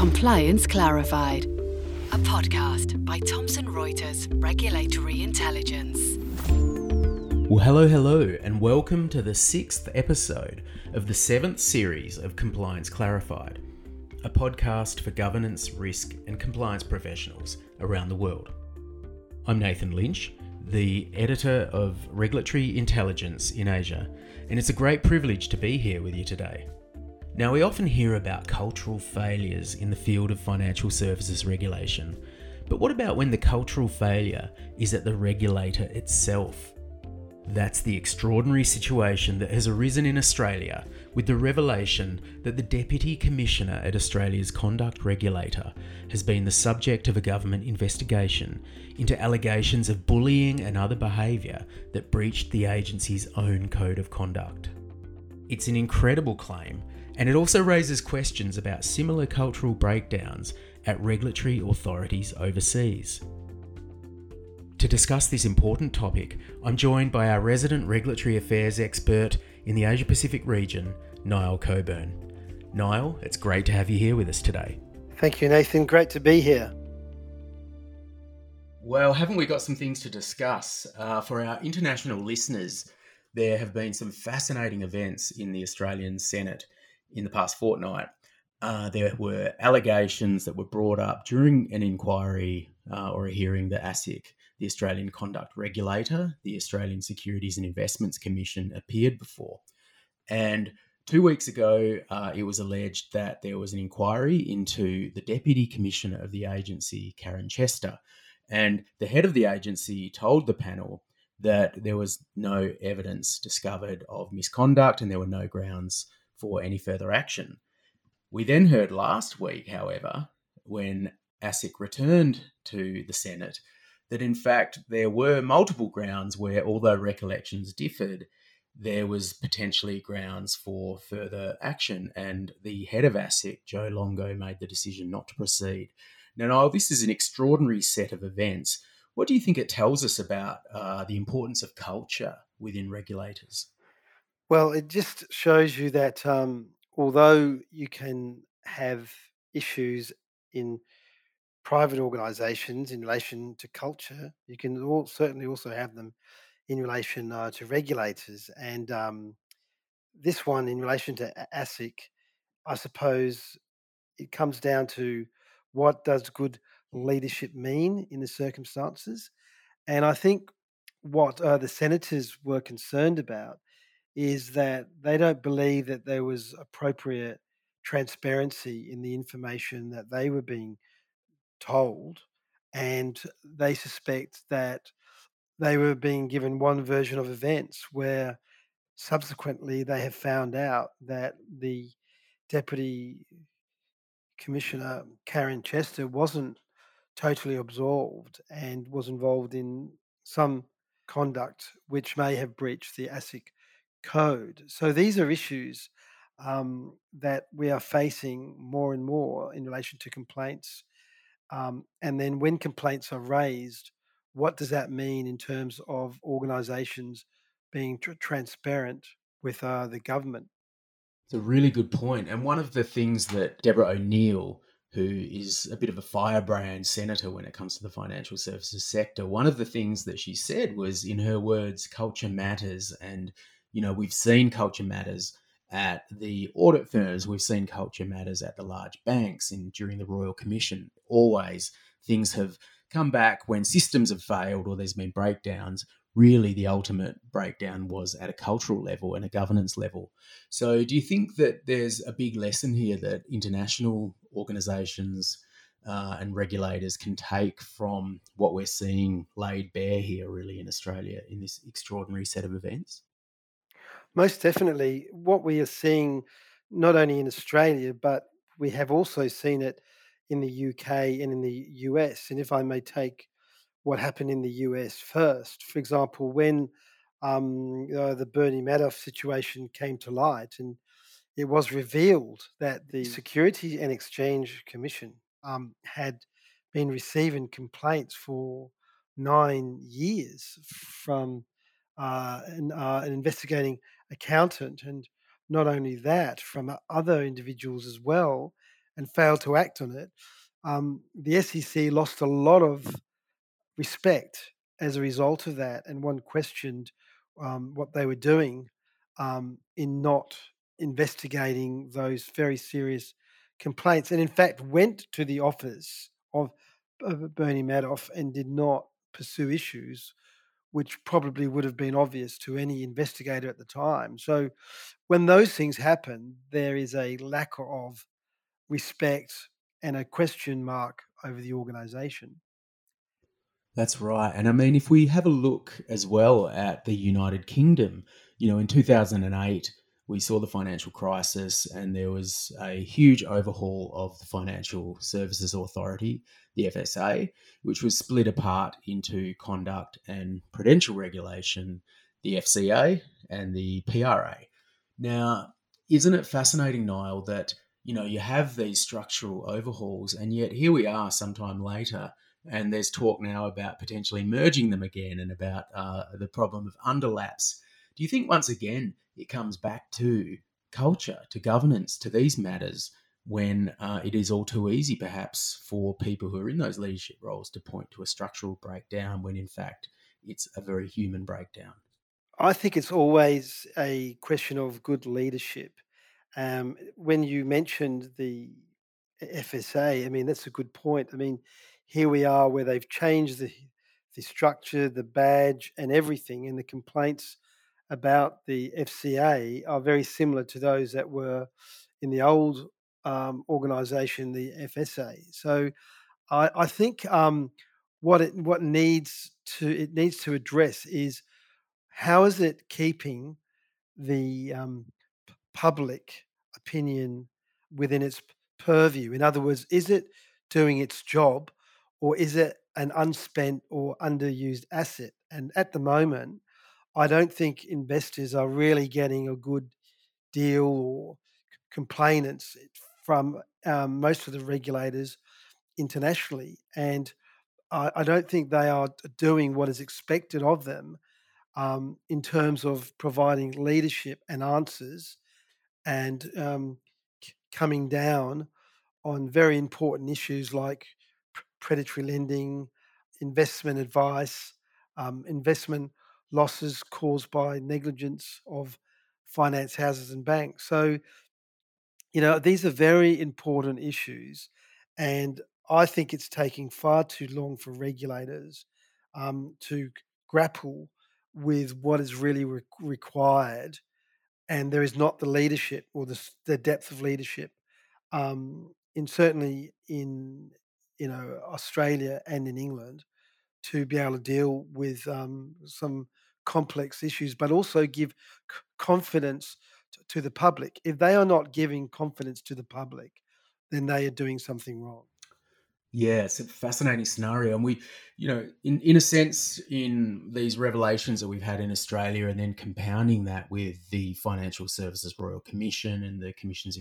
Compliance Clarified, a podcast by Thomson Reuters Regulatory Intelligence. Well, hello, hello, and welcome to the sixth episode of the seventh series of Compliance Clarified, a podcast for governance, risk, and compliance professionals around the world. I'm Nathan Lynch, the editor of Regulatory Intelligence in Asia, and it's a great privilege to be here with you today. Now, we often hear about cultural failures in the field of financial services regulation, but what about when the cultural failure is at the regulator itself? That's the extraordinary situation that has arisen in Australia with the revelation that the Deputy Commissioner at Australia's conduct regulator has been the subject of a government investigation into allegations of bullying and other behaviour that breached the agency's own code of conduct. It's an incredible claim, and it also raises questions about similar cultural breakdowns at regulatory authorities overseas. To discuss this important topic, I'm joined by our resident regulatory affairs expert in the Asia Pacific region, Niall Coburn. Niall, it's great to have you here with us today. Thank you, Nathan. Great to be here. Well, haven't we got some things to discuss? Uh, for our international listeners, there have been some fascinating events in the Australian Senate in the past fortnight. Uh, there were allegations that were brought up during an inquiry uh, or a hearing that ASIC the Australian Conduct Regulator, the Australian Securities and Investments Commission, appeared before. And two weeks ago, uh, it was alleged that there was an inquiry into the Deputy Commissioner of the agency, Karen Chester. And the head of the agency told the panel that there was no evidence discovered of misconduct and there were no grounds for any further action. We then heard last week, however, when ASIC returned to the Senate, that in fact there were multiple grounds where, although recollections differed, there was potentially grounds for further action. And the head of ASIC, Joe Longo, made the decision not to proceed. Now, Niall, this is an extraordinary set of events. What do you think it tells us about uh, the importance of culture within regulators? Well, it just shows you that um, although you can have issues in private organisations in relation to culture. You can all, certainly also have them in relation uh, to regulators. And um, this one, in relation to ASIC, I suppose it comes down to what does good leadership mean in the circumstances. And I think what uh, the senators were concerned about is that they don't believe that there was appropriate transparency in the information that they were being told, and they suspect that they were being given one version of events where subsequently they have found out that the deputy commissioner Karen Chester wasn't totally absolved and was involved in some conduct which may have breached the ASIC code. So these are issues um, that we are facing more and more in relation to complaints um, and then when complaints are raised, what does that mean in terms of organisations being tr- transparent with uh, the government? It's a really good point. And one of the things that Deborah O'Neill, who is a bit of a firebrand senator when it comes to the financial services sector, one of the things that she said was, in her words, culture matters. And, you know, we've seen culture matters at the audit firms. We've seen culture matters at the large banks and during the Royal Commission. Always things have come back when systems have failed or there's been breakdowns. Really, the ultimate breakdown was at a cultural level and a governance level. So, do you think that there's a big lesson here that international organizations uh, and regulators can take from what we're seeing laid bare here, really, in Australia in this extraordinary set of events? Most definitely. What we are seeing, not only in Australia, but we have also seen it in the UK and in the US. And if I may take what happened in the US first, for example, when um, uh, the Bernie Madoff situation came to light, and it was revealed that the Security and Exchange Commission um, had been receiving complaints for nine years from uh, an, uh, an investigating accountant, and not only that, from other individuals as well. and failed to act on it, um, the SEC lost a lot of respect as a result of that, and one questioned um, what they were doing um, in not investigating those very serious complaints, and in fact went to the office of, of Bernie Madoff and did not pursue issues which probably would have been obvious to any investigator at the time. So when those things happen, there is a lack of respect and a question mark over the organization. That's right. And I mean, if we have a look as well at the United Kingdom, you know, in 2008, we saw the financial crisis and there was a huge overhaul of the Financial Services Authority, the FSA, which was split apart into conduct and prudential regulation, the FCA and the PRA. Now, isn't it fascinating, Niall, that you know you have these structural overhauls, and yet here we are, sometime later, and there's talk now about potentially merging them again, and about uh, the problem of underlaps. Do you think once again it comes back to culture, to governance, to these matters when uh, it is all too easy, perhaps, for people who are in those leadership roles to point to a structural breakdown when in fact it's a very human breakdown? I think it's always a question of good leadership. Um, when you mentioned the FSA, I mean, that's a good point. I mean, here we are where they've changed the, the structure, the badge, and everything, and the complaints about the FCA are very similar to those that were in the old um, organisation, the FSA. So I, I think um, what it what needs to it needs to address is how is it keeping the um, public opinion within its purview? In other words, is it doing its job, or is it an unspent or underused asset? And at the moment, I don't think investors are really getting a good deal or complainants from um, most of the regulators internationally. And I, I, don't think they are doing what is expected of them um, in terms of providing leadership and answers and um, c- coming down on very important issues like pr- predatory lending, investment advice, um, investment losses caused by negligence of finance houses and banks. So, you know, these are very important issues. And I think it's taking far too long for regulators um, to grapple with what is really re- required. And there is not the leadership or the, the depth of leadership um, in certainly in you know Australia and in England to be able to deal with um, some complex issues, but also give confidence to, to the public. If they are not giving confidence to the public, then they are doing something wrong. Yeah, it's a fascinating scenario. And we, you know, in, in a sense, in these revelations that we've had in Australia, and then compounding that with the Financial Services Royal Commission and the Commission's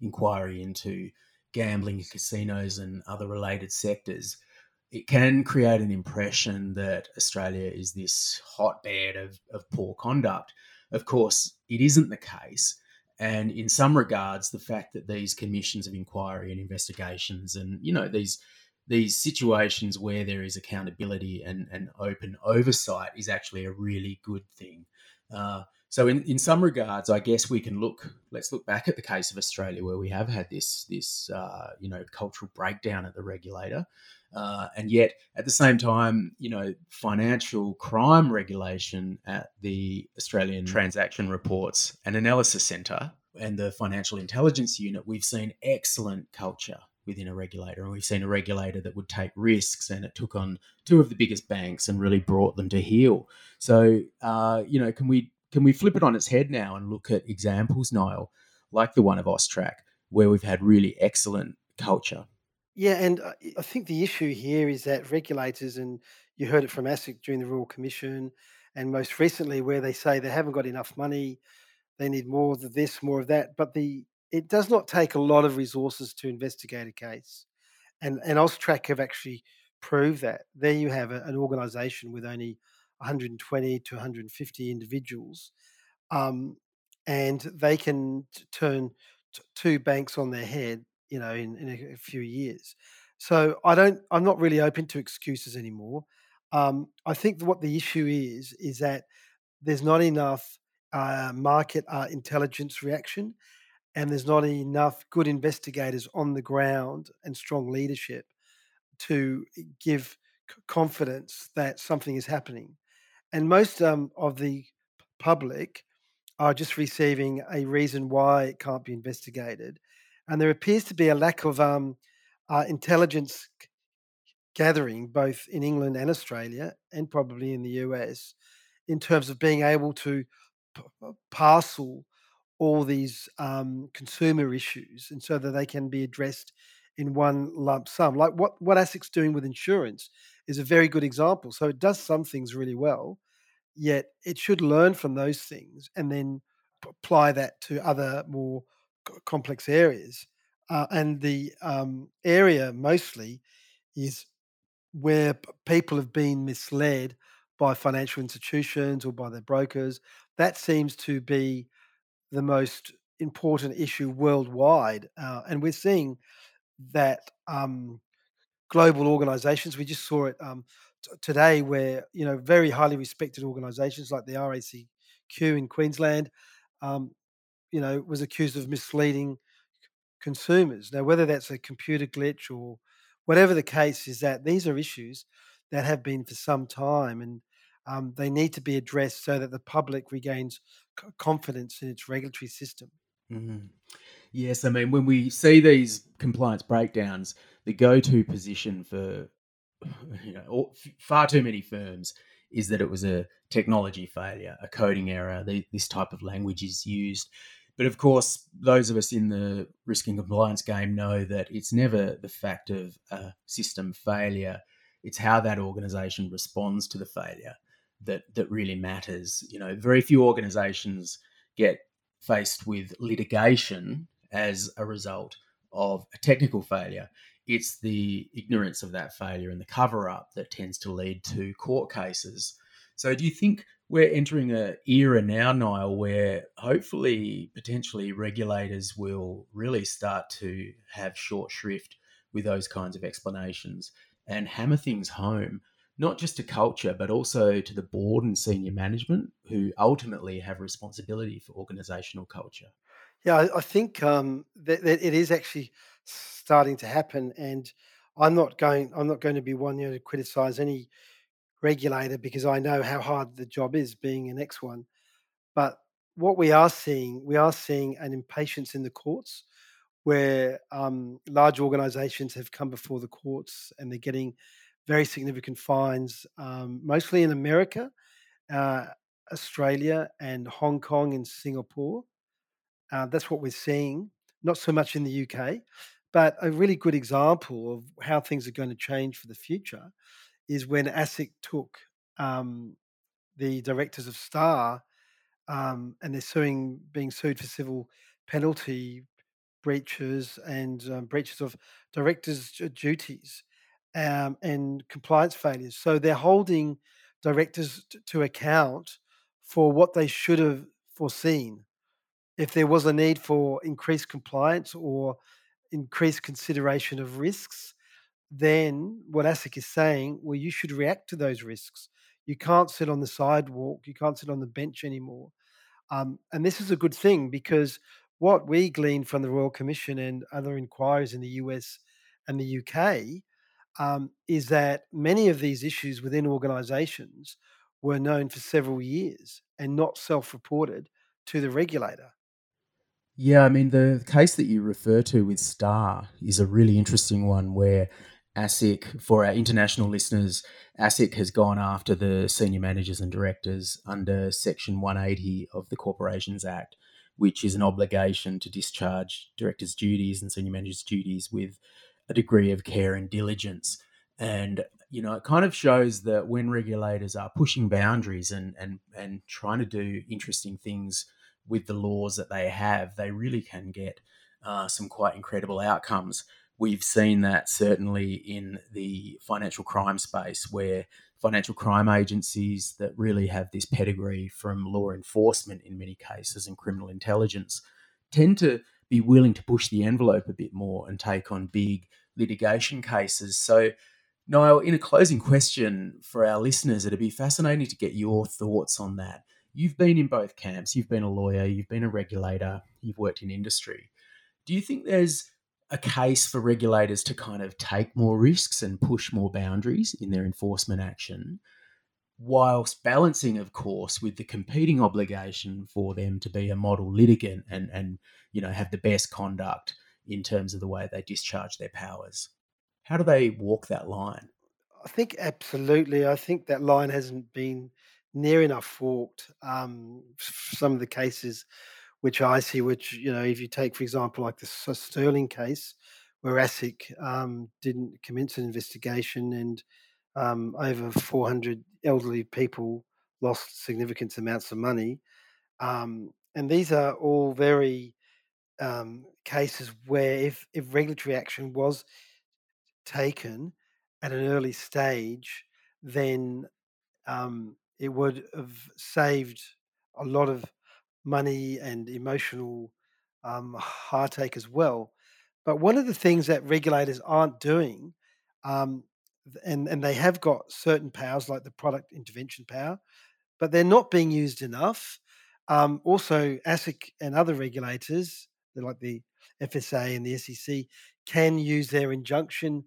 inquiry into gambling, casinos, and other related sectors, it can create an impression that Australia is this hotbed of, of poor conduct. Of course, it isn't the case. And in some regards, the fact that these commissions of inquiry and investigations and, you know, these these situations where there is accountability and, and open oversight is actually a really good thing. Uh, so in, in some regards, I guess we can look. Let's look back at the case of Australia, where we have had this this uh, you know cultural breakdown at the regulator, uh, and yet at the same time, you know, financial crime regulation at the Australian Transaction Reports and Analysis Centre and the Financial Intelligence Unit, we've seen excellent culture within a regulator. And we've seen a regulator that would take risks and it took on two of the biggest banks and really brought them to heel. So, uh, you know, can we can we flip it on its head now and look at examples, Niall, like the one of Austrac, where we've had really excellent culture? Yeah, and I think the issue here is that regulators, and you heard it from ASIC during the Royal Commission, and most recently where they say they haven't got enough money, they need more of this, more of that. But the it does not take a lot of resources to investigate a case, and and Austrac have actually proved that. There you have a, an organisation with only 120 to 150 individuals, um, and they can t- turn t- two banks on their head you know, in, in a, few years. So I don't. I'm not really open to excuses anymore. Um, I think what the issue is is that there's not enough uh, market uh, intelligence reaction, and there's not enough good investigators on the ground and strong leadership to give confidence that something is happening. And most um, of the public are just receiving a reason why it can't be investigated. And there appears to be a lack of um, uh, intelligence gathering, both in England and Australia, and probably in the US, in terms of being able to p- parcel all these um, consumer issues, and so that they can be addressed in one lump sum. Like what what ASIC's doing with insurance is a very good example. So it does some things really well, yet it should learn from those things and then apply that to other more complex areas. Uh, and the um, area mostly is where people have been misled by financial institutions or by their brokers. That seems to be the most important issue worldwide. Uh, and we're seeing that um, global organizations, we just saw it um, t- today where, you know, very highly respected organizations like the RACQ in Queensland, um, you know, was accused of misleading consumers. Now, whether that's a computer glitch or whatever the case is, that these are issues that have been for some time and um, they need to be addressed so that the public regains c- confidence in its regulatory system. Mm-hmm. Yes, I mean, when we see these compliance breakdowns, the go to position for you know, far too many firms is that it was a technology failure, a coding error. The, this type of language is used. But of course, those of us in the risk and compliance game know that it's never the fact of a system failure, it's how that organization responds to the failure that, that really matters. You know, very few organizations get faced with litigation as a result of a technical failure. It's the ignorance of that failure and the cover up that tends to lead to court cases. So, do you think we're entering an era now, Niall, where hopefully, potentially, regulators will really start to have short shrift with those kinds of explanations and hammer things home, not just to culture, but also to the board and senior management who ultimately have responsibility for organizational culture? Yeah, I, I think um, that, that, it is actually starting to happen, and I'm not going. I'm not going to be one you know, to criticise any regulator because I know how hard the job is being an ex one. But what we are seeing, we are seeing an impatience in the courts where um, large organisations have come before the courts and they're getting very significant fines, um, mostly in America, uh, Australia, and Hong Kong and Singapore. Uh, that's what we're seeing, not so much in the UK, but a really good example of how things are going to change for the future is when ASIC took um, the directors of Star um, and they're suing, being sued for civil penalty breaches and um, breaches of directors' duties um, and compliance failures. So they're holding directors t- to account for what they should have foreseen if there was a need for increased compliance or increased consideration of risks, then what ASIC is saying, well, you should react to those risks. You can't sit on the sidewalk, you can't sit on the bench anymore. Um, and this is a good thing because what we gleaned from the Royal Commission and other inquiries in the US and the UK um, is that many of these issues within organizations were known for several years and not self reported to the regulator. Yeah, I mean, the case that you refer to with Star is a really interesting one where ASIC, for our international listeners, ASIC has gone after the senior managers and directors under Section 180 of the Corporations Act, which is an obligation to discharge directors' duties and senior managers' duties with a degree of care and diligence. And you know, it kind of shows that when regulators are pushing boundaries and and and trying to do interesting things with the laws that they have, they really can get uh, some quite incredible outcomes. We've seen that certainly in the financial crime space, where financial crime agencies that really have this pedigree from law enforcement in many cases and criminal intelligence tend to be willing to push the envelope a bit more and take on big litigation cases. So, Niall, in a closing question for our listeners, it'd be fascinating to get your thoughts on that. You've been in both camps. You've been a lawyer, you've been a regulator, you've worked in industry. Do you think there's a case for regulators to kind of take more risks and push more boundaries in their enforcement action, whilst balancing, of course, with the competing obligation for them to be a model litigant and, and you know have the best conduct in terms of the way they discharge their powers. How do they walk that line? I think absolutely. I think that line hasn't been near enough walked. Um, some of the cases which I see, which, you know, if you take, for example, like the Sterling case, where ASIC um, didn't commence an investigation and um, over 400 elderly people lost significant amounts of money. Um, and these are all very um, cases where if, if regulatory action was taken at an early stage, then um, it would have saved a lot of money and emotional um, heartache as well. But one of the things that regulators aren't doing, um, and and they have got certain powers like the product intervention power, but they're not being used enough. Um, also, ASIC and other regulators like the FSA and the SEC, can use their injunction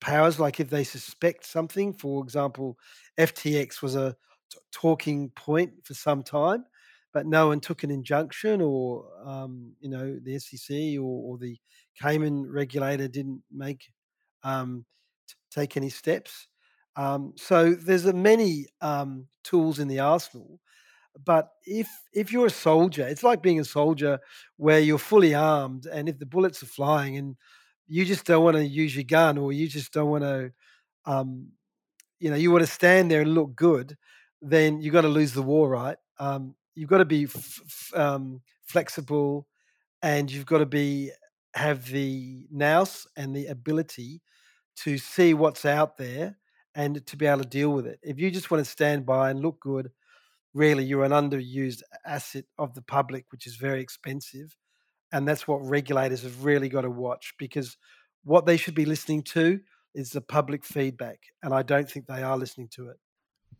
powers. Like if they suspect something, for example, FTX was a t- talking point for some time, but no one took an injunction, or um, you know the SEC or, or, the Cayman regulator didn't make um, t- take any steps. Um, so there's a many um, tools in the arsenal but if if you're a soldier, it's like being a soldier where you're fully armed, and if the bullets are flying, and you just don't want to use your gun, or you just don't want to, um, you know, you want to stand there and look good, then you've got to lose the war, right? Um, you've got to be f- f- um, flexible, and you've got to be have the nous and the ability to see what's out there and to be able to deal with it. If you just want to stand by and look good really you're an underused asset of the public, which is very expensive. And that's what regulators have really got to watch because what they should be listening to is the public feedback. And I don't think they are listening to it.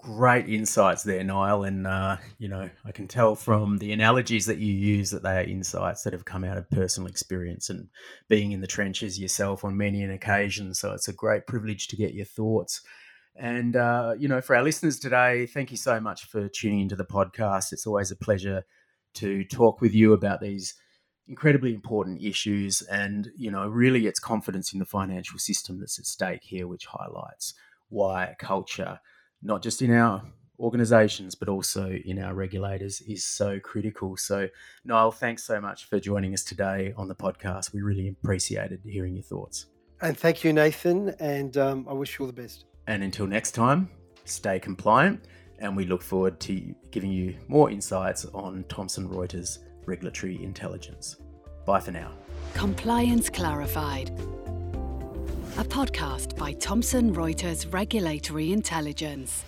Great insights there, Niall. And, uh, you know, I can tell from the analogies that you use that they are insights that have come out of personal experience and being in the trenches yourself on many an occasion. So it's a great privilege to get your thoughts. And, uh, you know, for our listeners today, thank you so much for tuning into the podcast. It's always a pleasure to talk with you about these incredibly important issues. And, you know, really it's confidence in the financial system that's at stake here, which highlights why culture, not just in our organizations, but also in our regulators, is so critical. So, Niall, thanks so much for joining us today on the podcast. We really appreciated hearing your thoughts. And thank you, Nathan. And um, I wish you all the best. And until next time, stay compliant, and we look forward to giving you more insights on Thomson Reuters regulatory intelligence. Bye for now. Compliance Clarified, a podcast by Thomson Reuters Regulatory Intelligence.